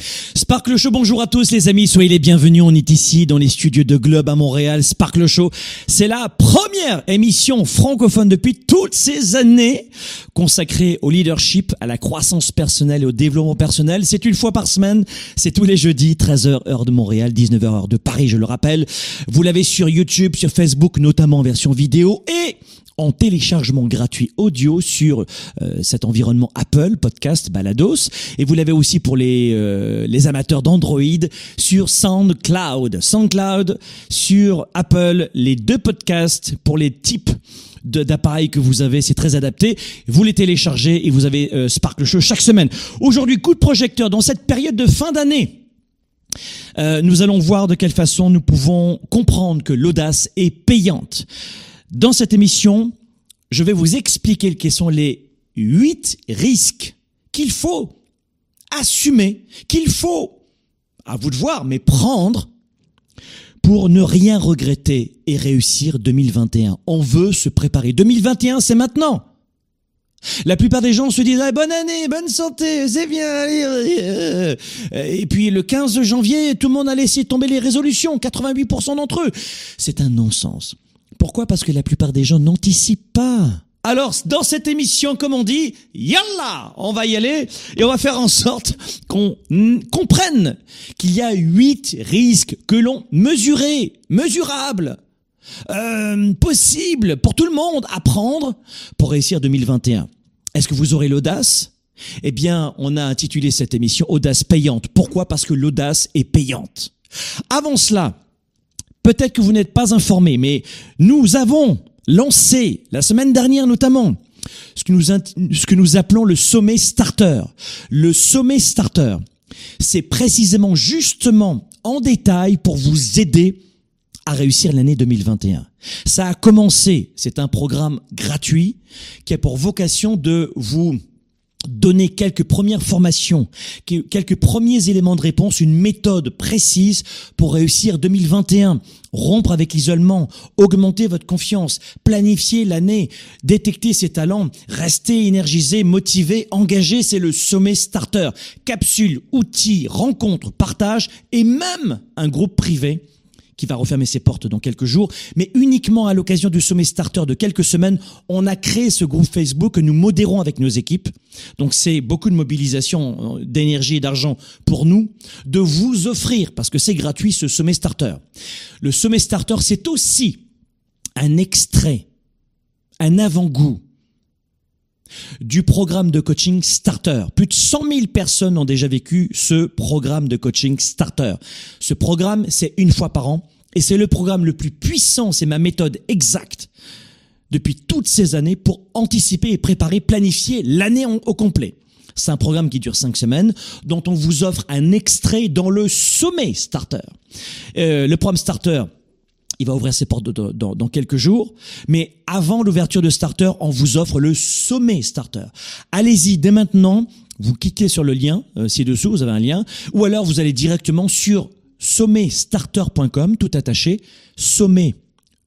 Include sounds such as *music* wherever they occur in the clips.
Sparkle Show, bonjour à tous les amis, soyez les bienvenus. On est ici dans les studios de Globe à Montréal. Sparkle Show, c'est la première émission francophone depuis toutes ces années consacrée au leadership, à la croissance personnelle et au développement personnel. C'est une fois par semaine, c'est tous les jeudis, 13h heure de Montréal, 19h heure de Paris, je le rappelle. Vous l'avez sur YouTube, sur Facebook, notamment en version vidéo et en téléchargement gratuit audio sur euh, cet environnement Apple podcast Balados et vous l'avez aussi pour les euh, les amateurs d'Android sur SoundCloud SoundCloud sur Apple les deux podcasts pour les types d'appareils que vous avez, c'est très adapté. Vous les téléchargez et vous avez euh, Sparkle Show chaque semaine. Aujourd'hui, coup de projecteur dans cette période de fin d'année. Euh, nous allons voir de quelle façon nous pouvons comprendre que l'audace est payante. Dans cette émission, je vais vous expliquer quels sont les huit risques qu'il faut assumer, qu'il faut, à vous de voir, mais prendre pour ne rien regretter et réussir 2021. On veut se préparer. 2021, c'est maintenant. La plupart des gens se disent ah, bonne année, bonne santé, c'est bien. Et puis le 15 janvier, tout le monde a laissé tomber les résolutions, 88% d'entre eux. C'est un non-sens. Pourquoi? Parce que la plupart des gens n'anticipent pas. Alors, dans cette émission, comme on dit, yallah, on va y aller et on va faire en sorte qu'on comprenne qu'il y a huit risques que l'on mesurait, mesurables, euh, possibles pour tout le monde à prendre pour réussir 2021. Est-ce que vous aurez l'audace? Eh bien, on a intitulé cette émission Audace payante. Pourquoi? Parce que l'audace est payante. Avant cela, peut-être que vous n'êtes pas informé, mais nous avons lancé la semaine dernière notamment ce que nous, appelons le sommet starter. Le sommet starter, c'est précisément justement en détail pour vous aider à réussir l'année 2021. Ça a commencé, c'est un programme gratuit qui a pour vocation de vous donner quelques premières formations, quelques premiers éléments de réponse, une méthode précise pour réussir 2021, rompre avec l'isolement, augmenter votre confiance, planifier l'année, détecter ses talents, rester énergisé, motivé, engagé, c'est le sommet starter. Capsule, outils, rencontres, partage et même un groupe privé qui va refermer ses portes dans quelques jours, mais uniquement à l'occasion du sommet starter de quelques semaines, on a créé ce groupe Facebook que nous modérons avec nos équipes. Donc c'est beaucoup de mobilisation euh, d'énergie et d'argent pour nous de vous offrir, parce que c'est gratuit, ce sommet starter. Le sommet starter, c'est aussi un extrait, un avant-goût du programme de coaching Starter. Plus de 100 000 personnes ont déjà vécu ce programme de coaching Starter. Ce programme, c'est une fois par an et c'est le programme le plus puissant, c'est ma méthode exacte depuis toutes ces années pour anticiper et préparer, planifier l'année au complet. C'est un programme qui dure cinq semaines, dont on vous offre un extrait dans le sommet Starter. Euh, le programme Starter, il va ouvrir ses portes dans, quelques jours. Mais avant l'ouverture de Starter, on vous offre le sommet Starter. Allez-y dès maintenant. Vous cliquez sur le lien euh, ci-dessous, vous avez un lien, ou alors vous allez directement sur sommetstarter.com, tout attaché, sommet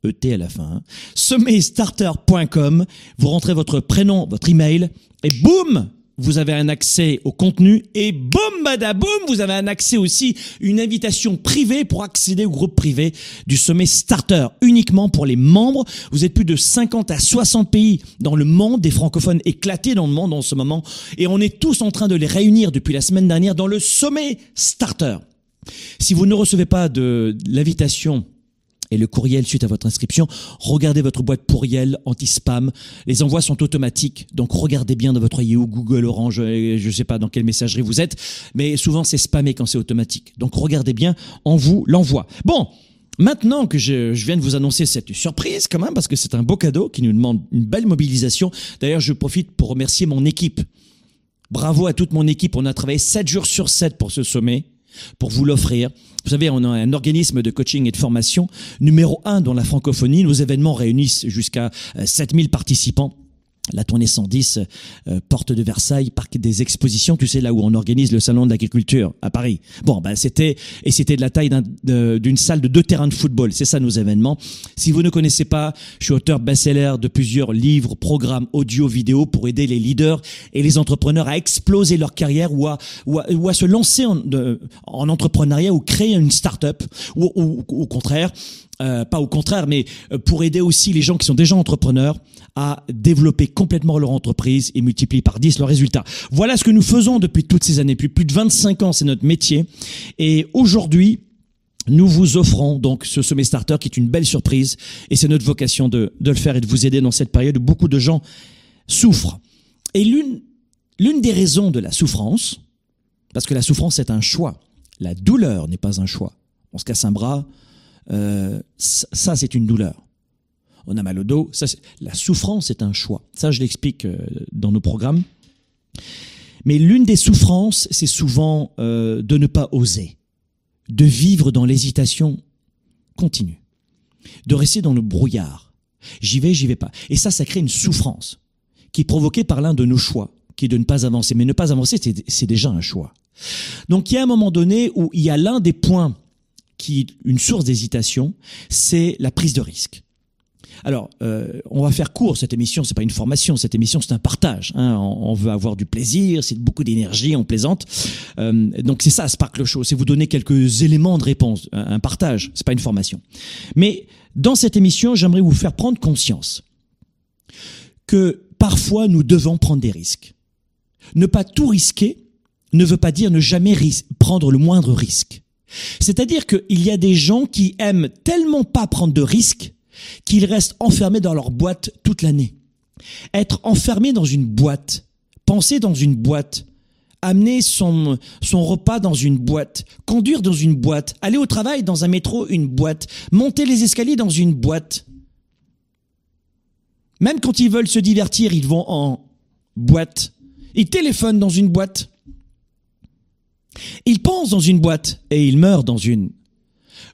ET à la fin, hein, sommetstarter.com, vous rentrez votre prénom, votre email, et boum, vous avez un accès au contenu et boum badaboum, vous avez un accès aussi une invitation privée pour accéder au groupe privé du sommet Starter uniquement pour les membres. Vous êtes plus de 50 à 60 pays dans le monde, des francophones éclatés dans le monde en ce moment et on est tous en train de les réunir depuis la semaine dernière dans le sommet Starter. Si vous ne recevez pas de l'invitation et le courriel suite à votre inscription. Regardez votre boîte pourriel anti-spam. Les envois sont automatiques, donc regardez bien dans votre Yahoo, Google, Orange, euh, je ne sais pas dans quelle messagerie vous êtes, mais souvent c'est spammé quand c'est automatique. Donc regardez bien en vous l'envoi. Bon, Maintenant que je, je, viens de vous annoncer cette surprise quand même, parce que c'est un beau cadeau qui nous demande une belle mobilisation. D'ailleurs, je profite pour remercier mon équipe. Bravo à toute mon équipe. On a travaillé 7 jours sur 7 pour ce sommet pour vous l'offrir. Vous savez, on a un organisme de coaching et de formation numéro un dans la francophonie. Nos événements réunissent jusqu'à 7000 euh, participants la tournée 110, euh, porte de Versailles, parc des expositions, tu sais là où on organise le salon de l'agriculture à Paris. Bon, ben c'était et c'était de la taille d'une salle de deux terrains de football. C'est ça nos événements. Si vous ne connaissez pas, je suis auteur best-seller de plusieurs livres, programmes audio, vidéo pour aider les leaders et les entrepreneurs à exploser leur carrière ou à ou à, se lancer en, en entrepreneuriat ou créer une start-up ou, ou au contraire euh, pas au contraire, mais euh, pour aider aussi les gens qui sont déjà entrepreneurs à développer complètement leur entreprise et multiplier par 10 leurs résultats. Voilà ce que nous faisons depuis toutes ces années. Depuis plus de 25 ans, c'est notre métier. Et aujourd'hui, nous vous offrons donc ce sommet starter qui est une belle surprise et c'est notre vocation de, de le faire et de vous aider dans cette période où beaucoup de gens souffrent. Et l'une, l'une des raisons de la souffrance, parce que la souffrance est un choix, la douleur n'est pas un choix. On se casse un bras, euh, ça, c'est une douleur. On a mal au dos. Ça, la souffrance est un choix. Ça, je l'explique euh, dans nos programmes. Mais l'une des souffrances, c'est souvent euh, de ne pas oser, de vivre dans l'hésitation continue, de rester dans le brouillard. J'y vais, j'y vais pas. Et ça, ça crée une souffrance qui est provoquée par l'un de nos choix, qui est de ne pas avancer. Mais ne pas avancer, c'est déjà un choix. Donc il y a un moment donné où il y a l'un des points qui une source d'hésitation, c'est la prise de risque. Alors, euh, on va faire court cette émission. C'est pas une formation. Cette émission, c'est un partage. Hein. On, veut avoir du plaisir, c'est beaucoup d'énergie, on plaisante. Euh, donc c'est ça, Sparkle Show. C'est vous donner quelques éléments de réponse, un, un partage. C'est pas une formation. Mais dans cette émission, j'aimerais vous faire prendre conscience que parfois nous devons prendre des risques. Ne pas tout risquer ne veut pas dire ne jamais prendre le moindre risque. C'est-à-dire qu'il y a des gens qui aiment tellement pas prendre de risques qu'ils restent enfermés dans leur boîte toute l'année. Être enfermé dans une boîte, penser dans une boîte, amener son, son repas dans une boîte, conduire dans une boîte, aller au travail dans un métro, une boîte, monter les escaliers dans une boîte. Même quand ils veulent se divertir, ils vont en boîte. Ils téléphonent dans une boîte. Il pense dans une boîte et il meurt dans une.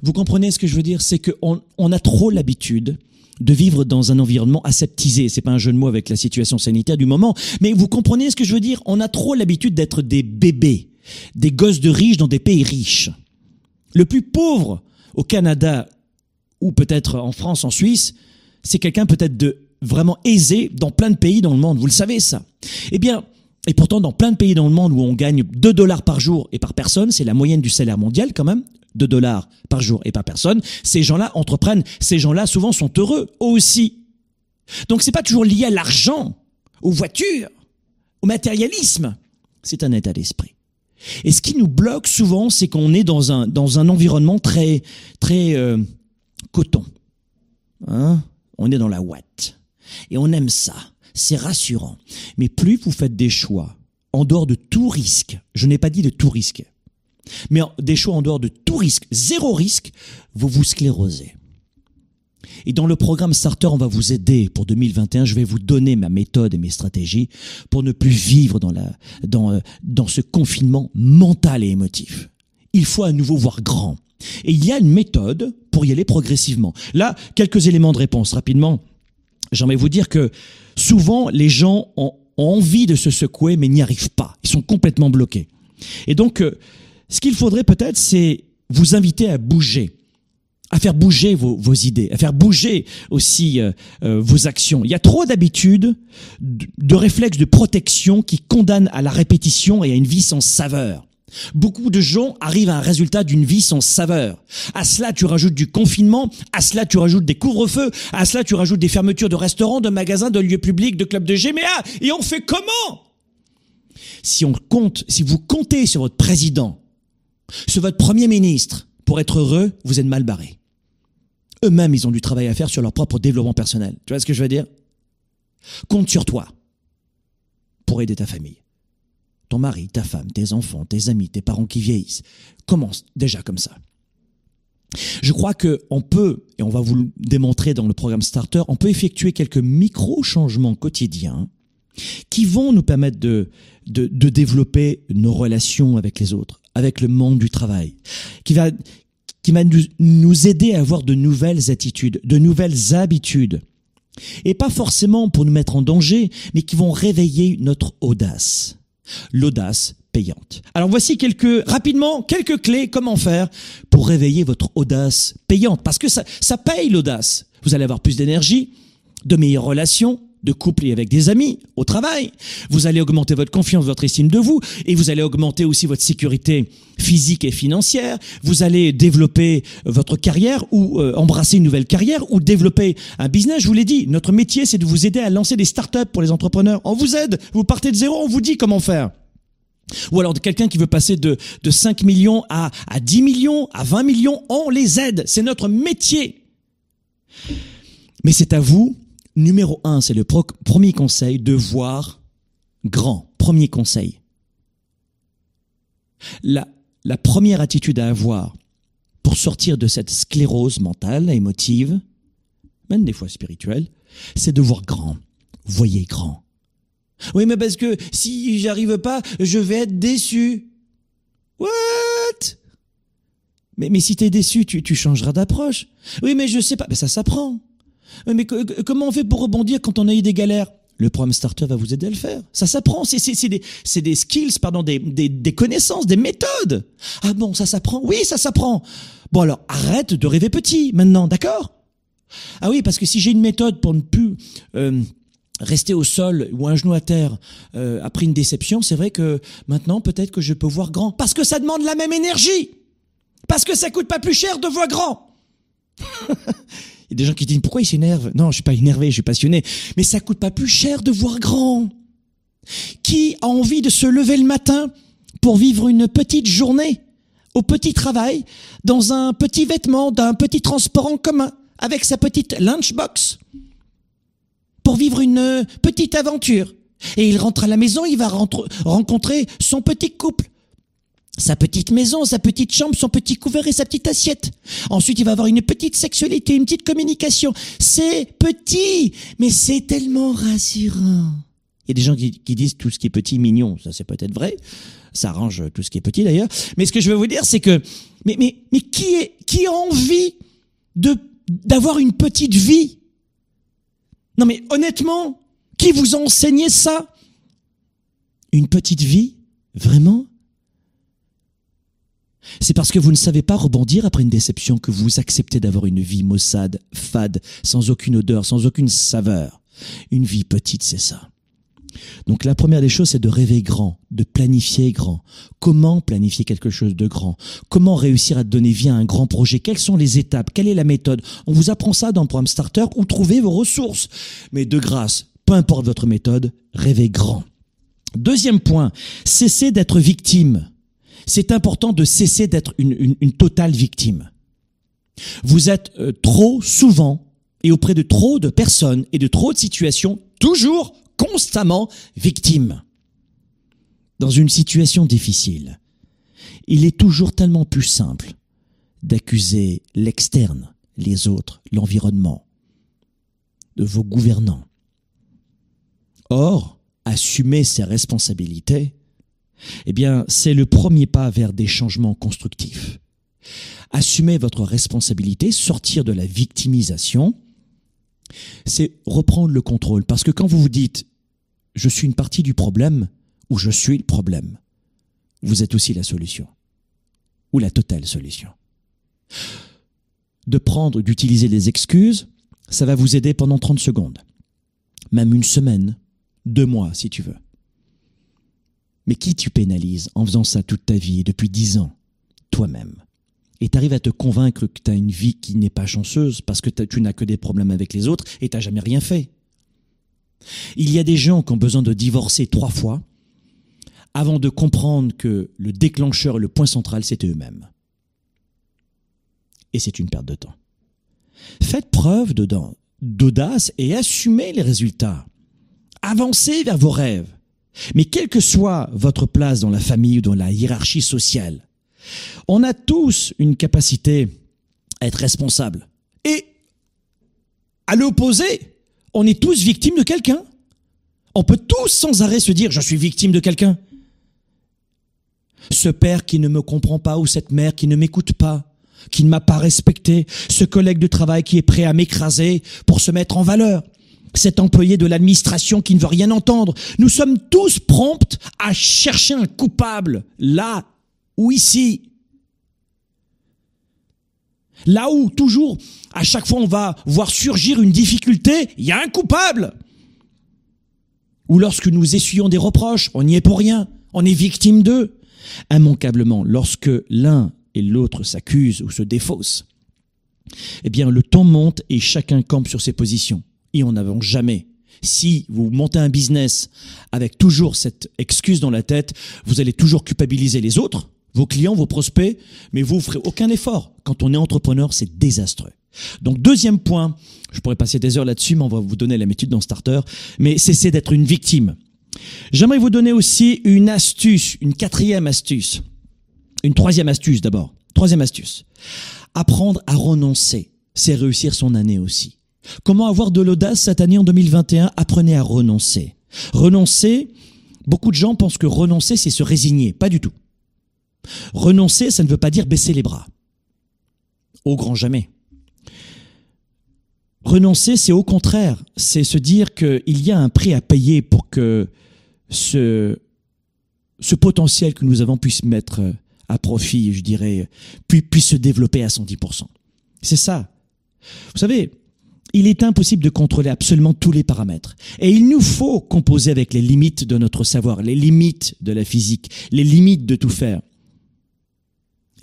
Vous comprenez ce que je veux dire? C'est qu'on on a trop l'habitude de vivre dans un environnement aseptisé. C'est pas un jeu de mots avec la situation sanitaire du moment, mais vous comprenez ce que je veux dire? On a trop l'habitude d'être des bébés, des gosses de riches dans des pays riches. Le plus pauvre au Canada ou peut-être en France, en Suisse, c'est quelqu'un peut-être de vraiment aisé dans plein de pays dans le monde. Vous le savez ça Eh bien, et pourtant, dans plein de pays dans le monde où on gagne 2 dollars par jour et par personne, c'est la moyenne du salaire mondial quand même, 2 dollars par jour et par personne, ces gens-là entreprennent, ces gens-là souvent sont heureux aussi. Donc c'est pas toujours lié à l'argent, aux voitures, au matérialisme, c'est un état d'esprit. Et ce qui nous bloque souvent, c'est qu'on est dans un, dans un environnement très, très euh, coton. Hein? On est dans la ouate. Et on aime ça c'est rassurant. Mais plus vous faites des choix en dehors de tout risque, je n'ai pas dit de tout risque, mais des choix en dehors de tout risque, zéro risque, vous vous sclérosez. Et dans le programme Starter, on va vous aider pour 2021. Je vais vous donner ma méthode et mes stratégies pour ne plus vivre dans, la, dans, euh, dans ce confinement mental et émotif. Il faut à nouveau voir grand. Et il y a une méthode pour y aller progressivement. Là, quelques éléments de réponse rapidement. J'aimerais vous dire que souvent les gens ont, envie de se secouer mais n'y arrivent pas. Ils sont complètement bloqués. Et donc, euh, ce qu'il faudrait peut-être, c'est vous inviter à bouger, à faire bouger vos, idées, à faire bouger aussi euh, euh, vos actions. Il y a trop d'habitudes, de, de réflexes de protection qui condamnent à la répétition et à une vie sans saveur. Beaucoup de gens arrivent à un résultat d'une vie sans saveur. À cela, tu rajoutes du confinement, à cela, tu rajoutes des couvre-feux, à cela, tu rajoutes des fermetures de restaurants, de magasins, de lieux publics, de clubs de GMA. Et on fait comment? Si on compte, si vous comptez sur votre président, sur votre premier ministre, pour être heureux, vous êtes mal barré. eux-mêmes, ils ont du travail à faire sur leur propre développement personnel. Tu vois ce que je veux dire? Compte sur toi pour aider ta famille. Ton mari, ta femme, tes enfants, tes amis, tes parents qui vieillissent. Commence déjà comme ça. Je crois que on peut, et on va vous le démontrer dans le programme Starter, on peut effectuer quelques micro-changements quotidiens qui vont nous permettre de, de, de, développer nos relations avec les autres, avec le monde du travail, qui va, qui va nous, nous aider à avoir de nouvelles attitudes, de nouvelles habitudes. Et pas forcément pour nous mettre en danger, mais qui vont réveiller notre audace. L'audace payante. Alors voici quelques, rapidement, quelques clés, comment faire pour réveiller votre audace payante. Parce que ça, ça paye l'audace. Vous allez avoir plus d'énergie, de meilleures relations, de couple et avec des amis, au travail. Vous allez augmenter votre confiance, votre estime de vous, et vous allez augmenter aussi votre sécurité physique et financière. Vous allez développer votre carrière ou euh, embrasser une nouvelle carrière ou développer un business. Je vous l'ai dit, notre métier, c'est de vous aider à lancer des startups pour les entrepreneurs. On vous aide, vous partez de zéro, on vous dit comment faire. Ou alors de quelqu'un qui veut passer de, de 5 millions à, à 10 millions, à 20 millions, on les aide. C'est notre métier. Mais c'est à vous numéro un, c'est le premier conseil de voir grand. Premier conseil. La, la première attitude à avoir pour sortir de cette sclérose mentale, émotive, même des fois spirituelle, c'est de voir grand. Voyez grand. Oui, mais parce que si j'arrive pas, je vais être déçu. What? Mais, mais si t'es déçu, tu, tu changeras d'approche. Oui, mais je sais pas. Mais ça s'apprend. Mais comment on fait pour rebondir quand on a eu des galères? Le programme Starter va vous aider à le faire. Ça s'apprend, c'est des, des skills, pardon, des, des, des connaissances, des méthodes. Ah bon, ça s'apprend? Oui, ça s'apprend. Bon alors, arrête de rêver petit maintenant, d'accord? Ah oui, parce que si j'ai une méthode pour ne plus euh, rester au sol ou un genou à terre euh, après une déception, c'est vrai que maintenant peut-être que je peux voir grand. Parce que ça demande la même énergie. Parce que ça coûte pas plus cher de voir grand. *laughs* Il y a des gens qui disent pourquoi il s'énerve? Non, je suis pas énervé, je suis passionné. Mais ça coûte pas plus cher de voir grand. Qui a envie de se lever le matin pour vivre une petite journée au petit travail dans un petit vêtement d'un petit transport en commun avec sa petite lunchbox pour vivre une petite aventure? Et il rentre à la maison, il va rencontrer son petit couple sa petite maison, sa petite chambre, son petit couvert et sa petite assiette. Ensuite, il va avoir une petite sexualité, une petite communication. C'est petit, mais c'est tellement rassurant. Il y a des gens qui, disent tout ce qui est petit, mignon. Ça, c'est peut-être vrai. Ça arrange tout ce qui est petit, d'ailleurs. Mais ce que je veux vous dire, c'est que, mais, mais, mais qui est, qui a envie de, d'avoir une petite vie? Non, mais honnêtement, qui vous a enseigné ça? Une petite vie? Vraiment? C'est parce que vous ne savez pas rebondir après une déception que vous acceptez d'avoir une vie maussade, fade, sans aucune odeur, sans aucune saveur. Une vie petite, c'est ça. Donc la première des choses, c'est de rêver grand, de planifier grand. Comment planifier quelque chose de grand? Comment réussir à donner vie à un grand projet? Quelles sont les étapes? Quelle est la méthode? On vous apprend ça dans le programme Starter où trouver vos ressources. Mais de grâce, peu importe votre méthode, rêvez grand. Deuxième point, cessez d'être victime c'est important de cesser d'être une, totale victime. Vous êtes euh, trop souvent et auprès de trop de personnes et de trop de situations, toujours, constamment victime. Dans une situation difficile, il est toujours tellement plus simple d'accuser l'externe, les autres, l'environnement, de vos gouvernants. Or, assumer ses responsabilités, eh bien, c'est le premier pas vers des changements constructifs. Assumez votre responsabilité, sortir de la victimisation, c'est reprendre le contrôle. Parce que quand vous vous dites je suis une partie du problème ou je suis le problème, vous êtes aussi la solution ou la totale solution. De prendre, d'utiliser des excuses, ça va vous aider pendant 30 secondes, même une semaine, deux mois si tu veux. Mais qui tu pénalises en faisant ça toute ta vie, depuis dix ans? Toi-même. Et tu arrives à te convaincre que tu as une vie qui n'est pas chanceuse parce que tu n'as que des problèmes avec les autres et tu jamais rien fait. Il y a des gens qui ont besoin de divorcer trois fois avant de comprendre que le déclencheur et le point central, c'était eux-mêmes. Et c'est une perte de temps. Faites preuve d'audace et assumez les résultats. Avancez vers vos rêves. Mais quelle que soit votre place dans la famille ou dans la hiérarchie sociale, on a tous une capacité à être responsable. Et à l'opposé, on est tous victimes de quelqu'un. On peut tous sans arrêt se dire je suis victime de quelqu'un. Ce père qui ne me comprend pas ou cette mère qui ne m'écoute pas, qui ne m'a pas respecté, ce collègue de travail qui est prêt à m'écraser pour se mettre en valeur, cet employé de l'administration qui ne veut rien entendre. Nous sommes tous prompts à chercher un coupable, là ou ici. Là où, toujours, à chaque fois on va voir surgir une difficulté, il y a un coupable. Ou lorsque nous essuyons des reproches, on n'y est pour rien, on est victime d'eux. Immanquablement, lorsque l'un et l'autre s'accusent ou se défaussent, eh bien le temps monte et chacun campe sur ses positions. Et on n'avance jamais. Si vous montez un business avec toujours cette excuse dans la tête, vous allez toujours culpabiliser les autres, vos clients, vos prospects, mais vous ne ferez aucun effort. Quand on est entrepreneur, c'est désastreux. Donc deuxième point, je pourrais passer des heures là-dessus, mais on va vous donner la méthode dans Starter, mais cessez d'être une victime. J'aimerais vous donner aussi une astuce, une quatrième astuce, une troisième astuce d'abord. Troisième astuce. Apprendre à renoncer, c'est réussir son année aussi. Comment avoir de l'audace cette année en 2021 Apprenez à renoncer. Renoncer, beaucoup de gens pensent que renoncer, c'est se résigner. Pas du tout. Renoncer, ça ne veut pas dire baisser les bras. Au grand jamais. Renoncer, c'est au contraire, c'est se dire qu'il y a un prix à payer pour que ce, ce potentiel que nous avons puisse mettre à profit, je dirais, puis puisse se développer à 110%. C'est ça. Vous savez, il est impossible de contrôler absolument tous les paramètres. Et il nous faut composer avec les limites de notre savoir, les limites de la physique, les limites de tout faire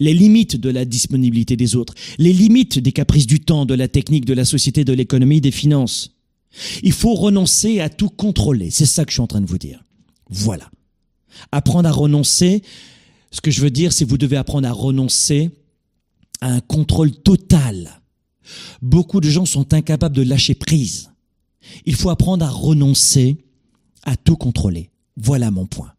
les limites de la disponibilité des autres, les limites des caprices du temps, de la technique, de la société, de l'économie, des finances. Il faut renoncer à tout contrôler. C'est ça que je suis en train de vous dire. Voilà. Apprendre à renoncer, ce que je veux dire, c'est que vous devez apprendre à renoncer à un contrôle total. Beaucoup de gens sont incapables de lâcher prise. Il faut apprendre à renoncer à tout contrôler. Voilà mon point.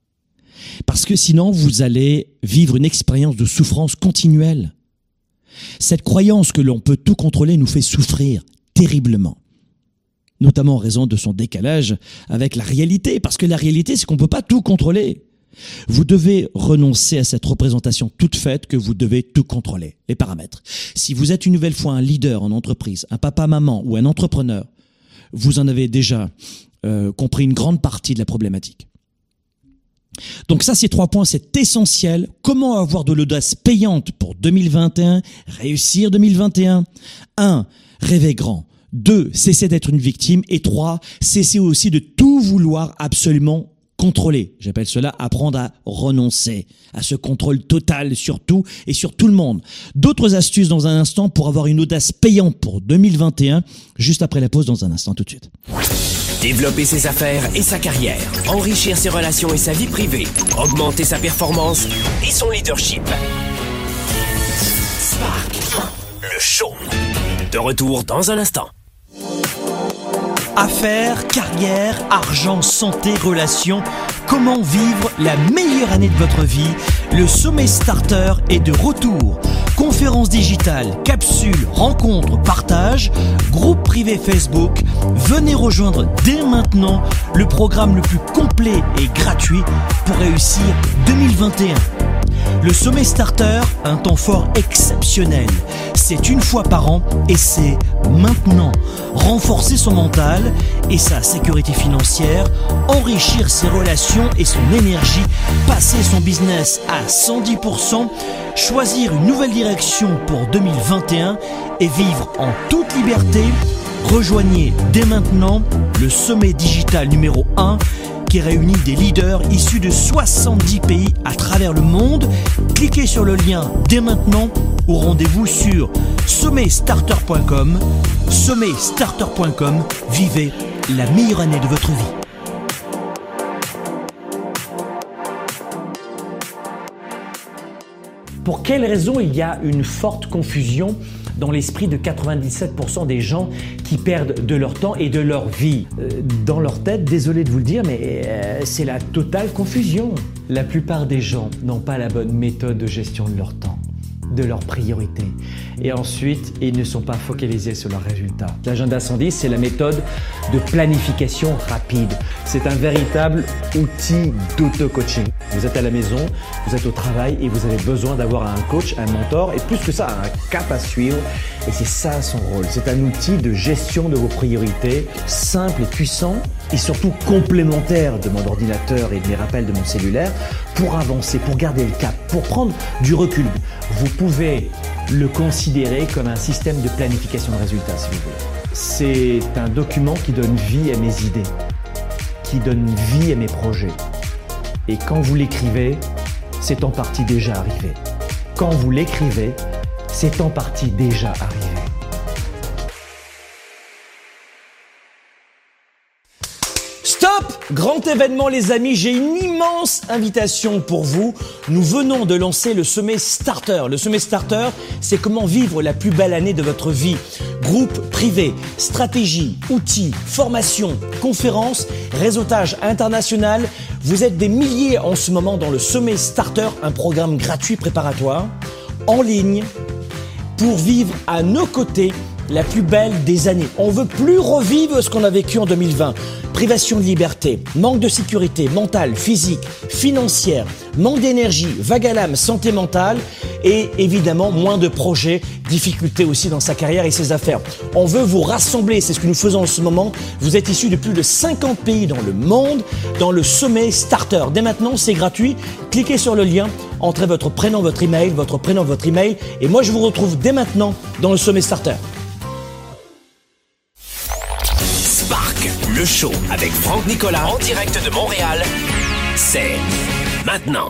Parce que sinon, vous allez vivre une expérience de souffrance continuelle. Cette croyance que l'on peut tout contrôler nous fait souffrir terriblement. Notamment en raison de son décalage avec la réalité. Parce que la réalité, c'est qu'on ne peut pas tout contrôler. Vous devez renoncer à cette représentation toute faite que vous devez tout contrôler, les paramètres. Si vous êtes une nouvelle fois un leader en entreprise, un papa-maman ou un entrepreneur, vous en avez déjà euh, compris une grande partie de la problématique. Donc ça, ces trois points, c'est essentiel. Comment avoir de l'audace payante pour 2021, réussir 2021 Un, Rêver grand. Deux, Cesser d'être une victime. Et trois, Cesser aussi de tout vouloir absolument contrôler. J'appelle cela apprendre à renoncer à ce contrôle total sur tout et sur tout le monde. D'autres astuces dans un instant pour avoir une audace payante pour 2021, juste après la pause dans un instant tout de suite. Développer ses affaires et sa carrière, enrichir ses relations et sa vie privée, augmenter sa performance et son leadership. Spark, le show. De retour dans un instant. Affaires, carrière, argent, santé, relations. Comment vivre la meilleure année de votre vie? Le sommet starter est de retour. Conférences digitales, capsules, rencontres, partages, groupe privé Facebook. Venez rejoindre dès maintenant le programme le plus complet et gratuit pour réussir 2021. Le sommet starter, un temps fort exceptionnel. C'est une fois par an et c'est maintenant. Renforcer son mental et sa sécurité financière, enrichir ses relations et son énergie, passer son business à 110%, choisir une nouvelle direction pour 2021 et vivre en toute liberté. Rejoignez dès maintenant le sommet digital numéro 1 réunit des leaders issus de 70 pays à travers le monde. Cliquez sur le lien dès maintenant ou rendez-vous sur sommetstarter.com. Sommetstarter.com, vivez la meilleure année de votre vie. Pour quelle raison il y a une forte confusion dans l'esprit de 97% des gens qui perdent de leur temps et de leur vie. Euh, dans leur tête, désolé de vous le dire, mais euh, c'est la totale confusion. La plupart des gens n'ont pas la bonne méthode de gestion de leur temps de leurs priorités. Et ensuite, ils ne sont pas focalisés sur leurs résultats. L'agenda 110, c'est la méthode de planification rapide. C'est un véritable outil d'auto-coaching. Vous êtes à la maison, vous êtes au travail et vous avez besoin d'avoir un coach, un mentor et plus que ça, un cap à suivre. Et c'est ça son rôle. C'est un outil de gestion de vos priorités, simple et puissant et surtout complémentaire de mon ordinateur et de mes rappels de mon cellulaire pour avancer, pour garder le cap, pour prendre du recul. Vous pouvez le considérer comme un système de planification de résultats, si vous voulez. C'est un document qui donne vie à mes idées, qui donne vie à mes projets. Et quand vous l'écrivez, c'est en partie déjà arrivé. Quand vous l'écrivez, c'est en partie déjà arrivé. Grand événement les amis, j'ai une immense invitation pour vous. Nous venons de lancer le sommet Starter. Le sommet Starter, c'est comment vivre la plus belle année de votre vie. Groupe privé, stratégie, outils, formation, conférences, réseautage international. Vous êtes des milliers en ce moment dans le sommet Starter, un programme gratuit préparatoire, en ligne, pour vivre à nos côtés la plus belle des années. On veut plus revivre ce qu'on a vécu en 2020 privation de liberté, manque de sécurité mentale, physique, financière, manque d'énergie, vague à l'âme, santé mentale et évidemment moins de projets, difficultés aussi dans sa carrière et ses affaires. On veut vous rassembler, c'est ce que nous faisons en ce moment. Vous êtes issus de plus de 50 pays dans le monde dans le sommet Starter. Dès maintenant, c'est gratuit. Cliquez sur le lien, entrez votre prénom, votre email, votre prénom, votre email et moi je vous retrouve dès maintenant dans le sommet Starter. Le show avec Franck Nicolas en direct de Montréal, c'est maintenant.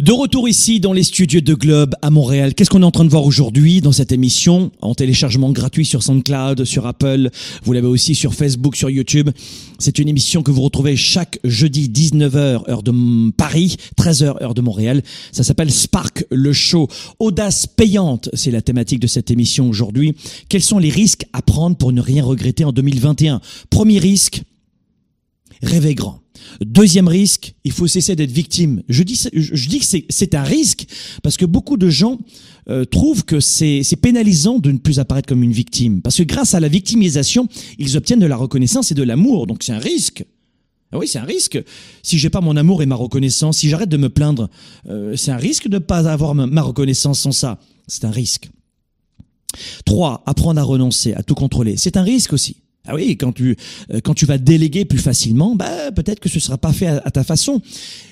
De retour ici dans les studios de Globe à Montréal. Qu'est-ce qu'on est en train de voir aujourd'hui dans cette émission en téléchargement gratuit sur SoundCloud, sur Apple? Vous l'avez aussi sur Facebook, sur YouTube. C'est une émission que vous retrouvez chaque jeudi 19h heure de Paris, 13h heure de Montréal. Ça s'appelle Spark le show. Audace payante, c'est la thématique de cette émission aujourd'hui. Quels sont les risques à prendre pour ne rien regretter en 2021 Premier risque, rêver grand. Deuxième risque, il faut cesser d'être victime. Je dis, je dis que c'est un risque parce que beaucoup de gens euh, trouvent que c'est pénalisant de ne plus apparaître comme une victime. Parce que grâce à la victimisation, ils obtiennent de la reconnaissance et de l'amour. Donc c'est un risque. Ah oui, c'est un risque. Si j'ai pas mon amour et ma reconnaissance, si j'arrête de me plaindre, euh, c'est un risque de ne pas avoir ma reconnaissance sans ça. C'est un risque. Trois, apprendre à renoncer, à tout contrôler. C'est un risque aussi. Ah oui, quand tu euh, quand tu vas déléguer plus facilement, bah peut-être que ce sera pas fait à, ta façon.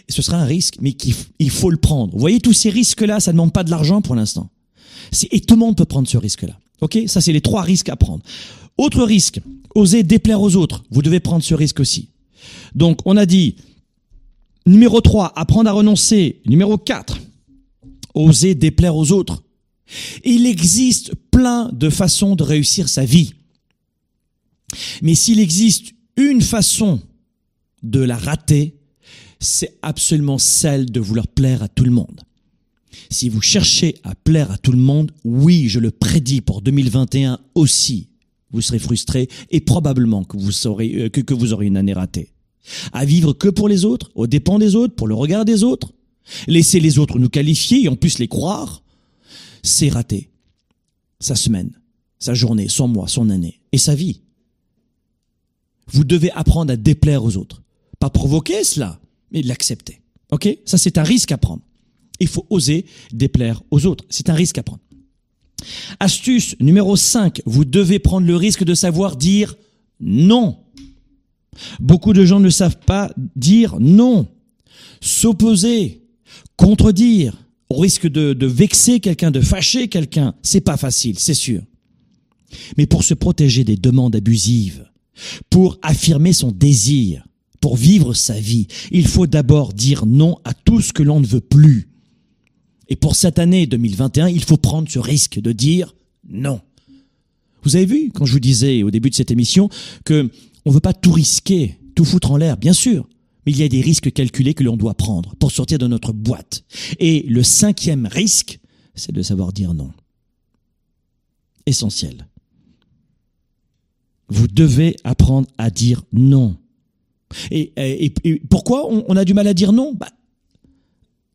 Ce sera un risque, mais qu'il il faut le prendre. Vous voyez tous ces risques-là, ça ne demande pas de l'argent pour l'instant. Et tout le monde peut prendre ce risque-là. Ok, ça c'est les trois risques à prendre. Autre risque, oser déplaire aux autres. Vous devez prendre ce risque aussi. Donc on a dit numéro 3, apprendre à renoncer. Numéro 4, oser déplaire aux autres. Il existe plein de façons de réussir sa vie. Mais s'il existe une façon de la rater, c'est absolument celle de vouloir plaire à tout le monde. Si vous cherchez à plaire à tout le monde, oui, je le prédis pour 2021 aussi, vous serez frustré et probablement que vous, saurez, euh, vous aurez une année ratée. À vivre que pour les autres, aux dépens des autres, pour le regard des autres, laisser les autres nous qualifier et en plus les croire, c'est raté. Sa semaine, sa journée, son mois, son année et sa vie. Vous devez apprendre à déplaire aux autres. Pas provoquer cela, mais l'accepter. Ok? Ça, c'est un risque à prendre. Il faut oser déplaire aux autres. C'est un risque à prendre. Astuce numéro 5. Vous devez prendre le risque de savoir dire non. Beaucoup de gens ne savent pas dire non. S'opposer, contredire, au risque de, de vexer quelqu'un, de fâcher quelqu'un, c'est pas facile, c'est sûr. Mais pour se protéger des demandes abusives, pour affirmer son désir, pour vivre sa vie, il faut d'abord dire non à tout ce que l'on ne veut plus. Et pour cette année 2021, il faut prendre ce risque de dire non. Vous avez vu, quand je vous disais au début de cette émission, que on veut pas tout risquer, tout foutre en l'air, bien sûr. mais il y a des risques calculés que l'on doit prendre pour sortir de notre boîte. Et le cinquième risque, c'est de savoir dire non. Essentiel. Vous devez apprendre à dire non. Et, pourquoi on, a du mal à dire non? Bah,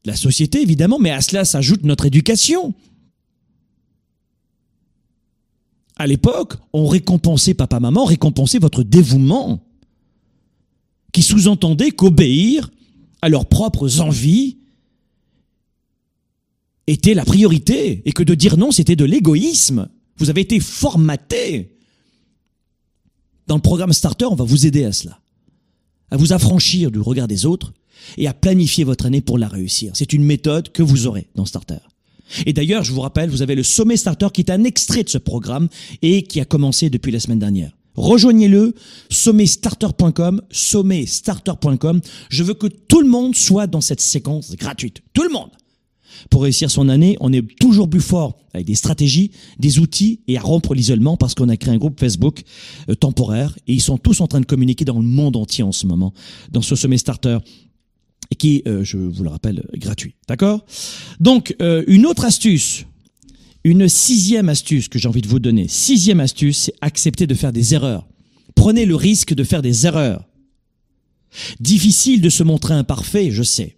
La société, évidemment, mais à cela s'ajoute notre éducation. À l'époque, on récompensait papa-maman, récompensait votre dévouement, qui sous-entendait qu'obéir à leurs propres envies était la priorité, et que de dire non, c'était de l'égoïsme. Vous avez été formaté. Dans le programme Starter, on va vous aider à cela, à vous affranchir du regard des autres et à planifier votre année pour la réussir. C'est une méthode que vous aurez dans Starter. Et d'ailleurs, je vous rappelle, vous avez le sommet starter qui est un extrait de ce programme et qui a commencé depuis la semaine dernière. Rejoignez-le, sommetstarter.com, sommetstarter.com. Je veux que tout le monde soit dans cette séquence gratuite. Tout le monde. Pour réussir son année, on est toujours plus fort avec des stratégies, des outils et à rompre l'isolement parce qu'on a créé un groupe Facebook euh, temporaire et ils sont tous en train de communiquer dans le monde entier en ce moment dans ce sommet starter qui, euh, je vous le rappelle, est gratuit. D'accord? Donc, euh, une autre astuce, une sixième astuce que j'ai envie de vous donner. Sixième astuce, c'est accepter de faire des erreurs. Prenez le risque de faire des erreurs. Difficile de se montrer imparfait, je sais.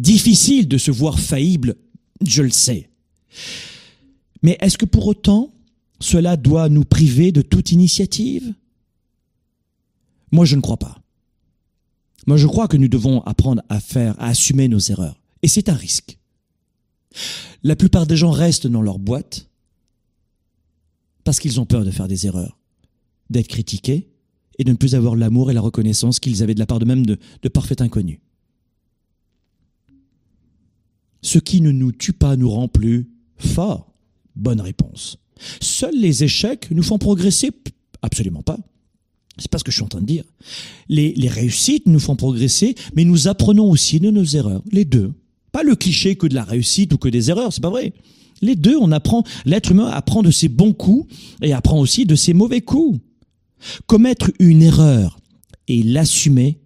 Difficile de se voir faillible, je le sais. Mais est-ce que pour autant, cela doit nous priver de toute initiative? Moi, je ne crois pas. Moi, je crois que nous devons apprendre à faire, à assumer nos erreurs. Et c'est un risque. La plupart des gens restent dans leur boîte parce qu'ils ont peur de faire des erreurs, d'être critiqués et de ne plus avoir l'amour et la reconnaissance qu'ils avaient de la part de même de, de parfaits inconnus. Ce qui ne nous tue pas nous rend plus forts. Bonne réponse. Seuls les échecs nous font progresser Absolument pas. C'est pas ce que je suis en train de dire. Les, les réussites nous font progresser, mais nous apprenons aussi de nos erreurs. Les deux. Pas le cliché que de la réussite ou que des erreurs, c'est pas vrai. Les deux, on apprend, l'être humain apprend de ses bons coups et apprend aussi de ses mauvais coups. Commettre une erreur et l'assumer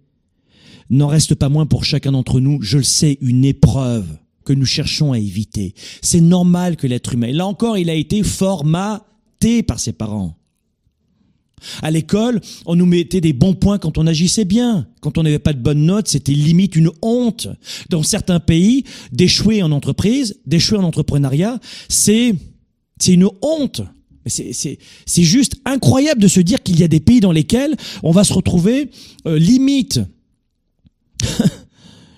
n'en reste pas moins pour chacun d'entre nous, je le sais, une épreuve que nous cherchons à éviter. C'est normal que l'être humain, là encore, il a été formaté par ses parents. À l'école, on nous mettait des bons points quand on agissait bien. Quand on n'avait pas de bonnes notes, c'était limite une honte. Dans certains pays, d'échouer en entreprise, d'échouer en entrepreneuriat, c'est c'est une honte. C'est juste incroyable de se dire qu'il y a des pays dans lesquels on va se retrouver euh, limite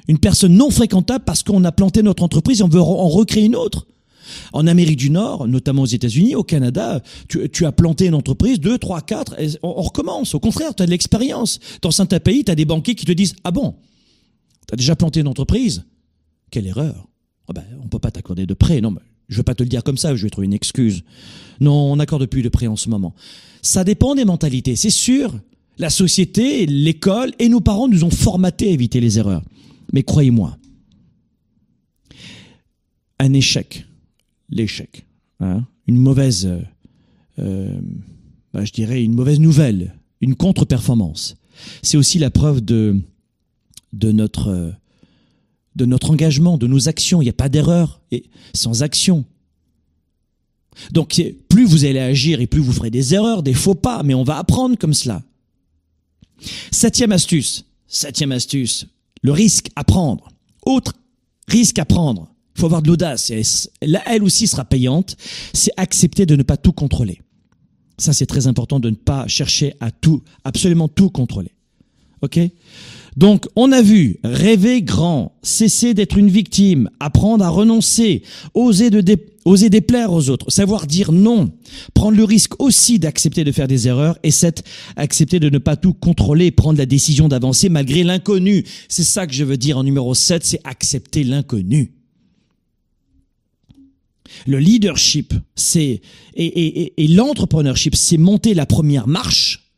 une personne non fréquentable parce qu'on a planté notre entreprise et on veut en recréer une autre. En Amérique du Nord, notamment aux États-Unis, au Canada, tu, as planté une entreprise, deux, trois, quatre, on, recommence. Au contraire, tu as de l'expérience. Dans certains pays, tu as des banquiers qui te disent Ah bon, tu as déjà planté une entreprise? Quelle erreur oh ben, On peut pas t'accorder de prêt. Non, mais je vais pas te le dire comme ça, je vais trouver une excuse. Non, on n'accorde plus de prêt en ce moment. Ça dépend des mentalités, c'est sûr. La société, l'école et nos parents nous ont formatés à éviter les erreurs. Mais croyez-moi, un échec l'échec. Hein. une mauvaise, euh, euh, bah, je dirais, une mauvaise nouvelle, une contre-performance. C'est aussi la preuve de, notre, engagement, de nos actions. Il n'y a pas d'erreur sans action. Donc plus vous allez agir et plus vous ferez des erreurs, des faux pas, mais on va apprendre comme cela. Septième astuce, septième astuce, le risque à prendre. Autre risque à prendre, il faut avoir de l'audace. Elle aussi sera payante. C'est accepter de ne pas tout contrôler. Ça, c'est très important de ne pas chercher à tout, absolument tout contrôler. OK? Donc, on a vu rêver grand, cesser d'être une victime, apprendre à renoncer, oser, déplaire aux autres, savoir dire non, prendre le risque aussi d'accepter de faire des erreurs et c'est accepter de ne pas tout contrôler, prendre la décision d'avancer malgré l'inconnu. C'est ça que je veux dire en numéro 7, c'est accepter l'inconnu. Le leadership, c'est et, l'entrepreneurship, c'est monter la première marche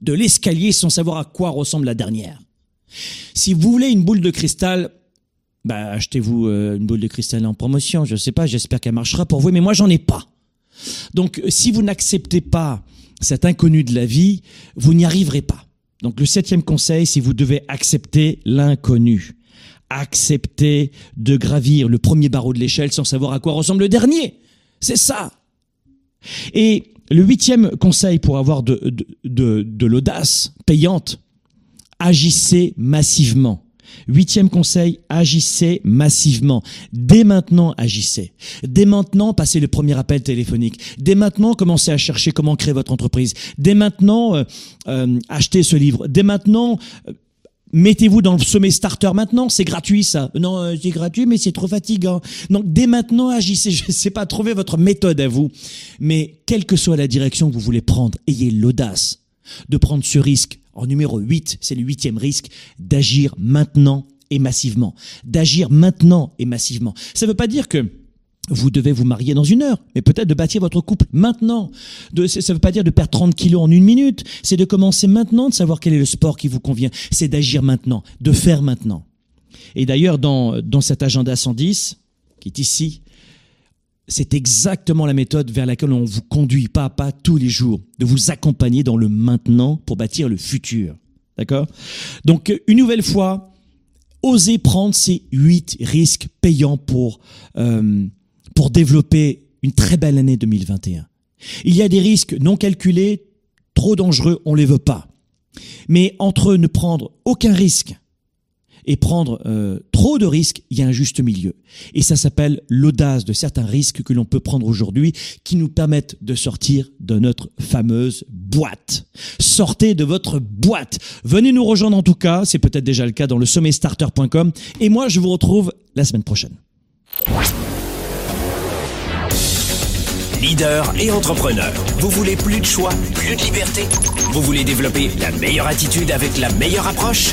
de l'escalier sans savoir à quoi ressemble la dernière. Si vous voulez une boule de cristal, bah achetez-vous euh, une boule de cristal en promotion. Je sais pas, j'espère qu'elle marchera pour vous, mais moi j'en ai pas. Donc si vous n'acceptez pas cet inconnu de la vie, vous n'y arriverez pas. Donc le septième conseil, c'est vous devez accepter l'inconnu. Accepter de gravir le premier barreau de l'échelle sans savoir à quoi ressemble le dernier. C'est ça. Et le huitième conseil pour avoir de, de, de l'audace payante, agissez massivement. Huitième conseil, agissez massivement. Dès maintenant, agissez. Dès maintenant, passez le premier appel téléphonique. Dès maintenant, commencez à chercher comment créer votre entreprise. Dès maintenant, euh, euh, achetez ce livre. Dès maintenant, euh, Mettez-vous dans le sommet starter maintenant, c'est gratuit ça. Non, euh, c'est gratuit, mais c'est trop fatigant. Donc dès maintenant, agissez. *laughs* Je ne sais pas trouver votre méthode à vous, mais quelle que soit la direction que vous voulez prendre, ayez l'audace de prendre ce risque. En numéro 8, c'est le huitième risque, d'agir maintenant et massivement. D'agir maintenant et massivement. Ça ne veut pas dire que vous devez vous marier dans une heure, mais peut-être de bâtir votre couple maintenant. Ça ne veut pas dire de perdre 30 kilos en une minute, c'est de commencer maintenant, de savoir quel est le sport qui vous convient. C'est d'agir maintenant, de faire maintenant. Et d'ailleurs, dans, dans cet agenda 110, qui est ici, c'est exactement la méthode vers laquelle on vous conduit pas à pas tous les jours, de vous accompagner dans le maintenant pour bâtir le futur. D'accord? Donc, une nouvelle fois, osez prendre ces huit risques payants pour... Euh, pour développer une très belle année 2021. Il y a des risques non calculés, trop dangereux, on les veut pas. Mais entre ne prendre aucun risque et prendre euh, trop de risques, il y a un juste milieu. Et ça s'appelle l'audace de certains risques que l'on peut prendre aujourd'hui qui nous permettent de sortir de notre fameuse boîte. Sortez de votre boîte. Venez nous rejoindre en tout cas, c'est peut-être déjà le cas dans le sommetstarter.com. Et moi, je vous retrouve la semaine prochaine. Leader et entrepreneur. Vous voulez plus de choix, plus de liberté? Vous voulez développer la meilleure attitude avec la meilleure approche?